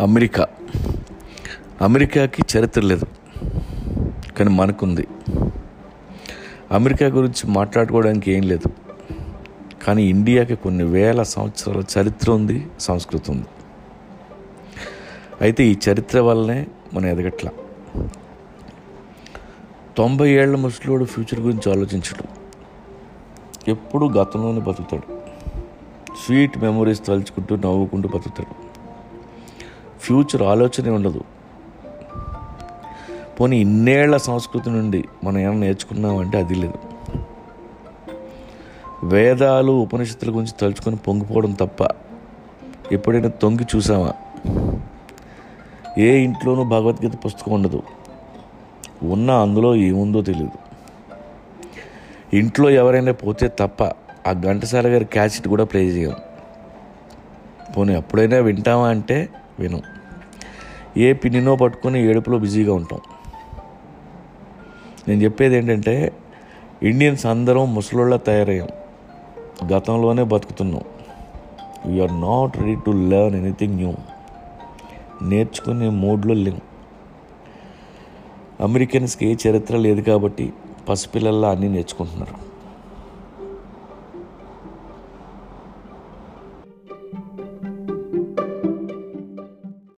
America. అమెరికాకి చరిత్ర లేదు కానీ మనకుంది. అమెరికా గురించి మాట్లాడుకోవడానికి ఏం లేదు కానీ ఇండియాకి కొన్ని వేల సంవత్సరాల చరిత్ర ఉంది సంస్కృతి ఉంది. అయితే ఈ చరిత్ర వల్లనే మనం ఎదగట్ల. తొంభై ఏళ్ళ ముసలోడు ఫ్యూచర్ గురించి ఆలోచించడు. ఎప్పుడు గతంలోనే బతుకుతాడు. స్వీట్ మెమరీస్ తలుచుకుంటూ నవ్వుకుంటూ బతుకుతాడు. ఫ్యూచర్ ఆలోచనే ఉండదు. పోనీ ఇన్నేళ్ళ సంస్కృతి నుండి మనం ఏమైనా నేర్చుకున్నామంటే అది లేదు. వేదాలు ఉపనిషత్తుల గురించి తలుచుకొని పొంగిపోవడం తప్ప ఎప్పుడైనా తొంగి చూసామా? ఏ ఇంట్లోనూ భగవద్గీత పుస్తకం ఉండదు. ఉన్న అందులో ఏముందో తెలియదు ఇంట్లో ఎవరైనా పోతే తప్ప ఆ ఘంటసాల గారి క్యాసెట్ కూడా ప్లే చేయం. పోనీ ఎప్పుడైనా వింటామా అంటే వినం. ఏ పిన్నినో పట్టుకొని ఏడుపులో బిజీగా ఉంటాం. నేను చెప్పేది ఏంటంటే ఇండియన్స్ అందరం ముసలోళ్ళ తయారయ్యాం. గతంలోనే బతుకుతున్నాం. We're not ready to learn anything new నేర్చుకునే మూడ్లో లేవు అమెరికన్స్కి ఏ చరిత్ర లేదు కాబట్టి పసిపిల్లల్లా అన్నీ నేర్చుకుంటున్నారు.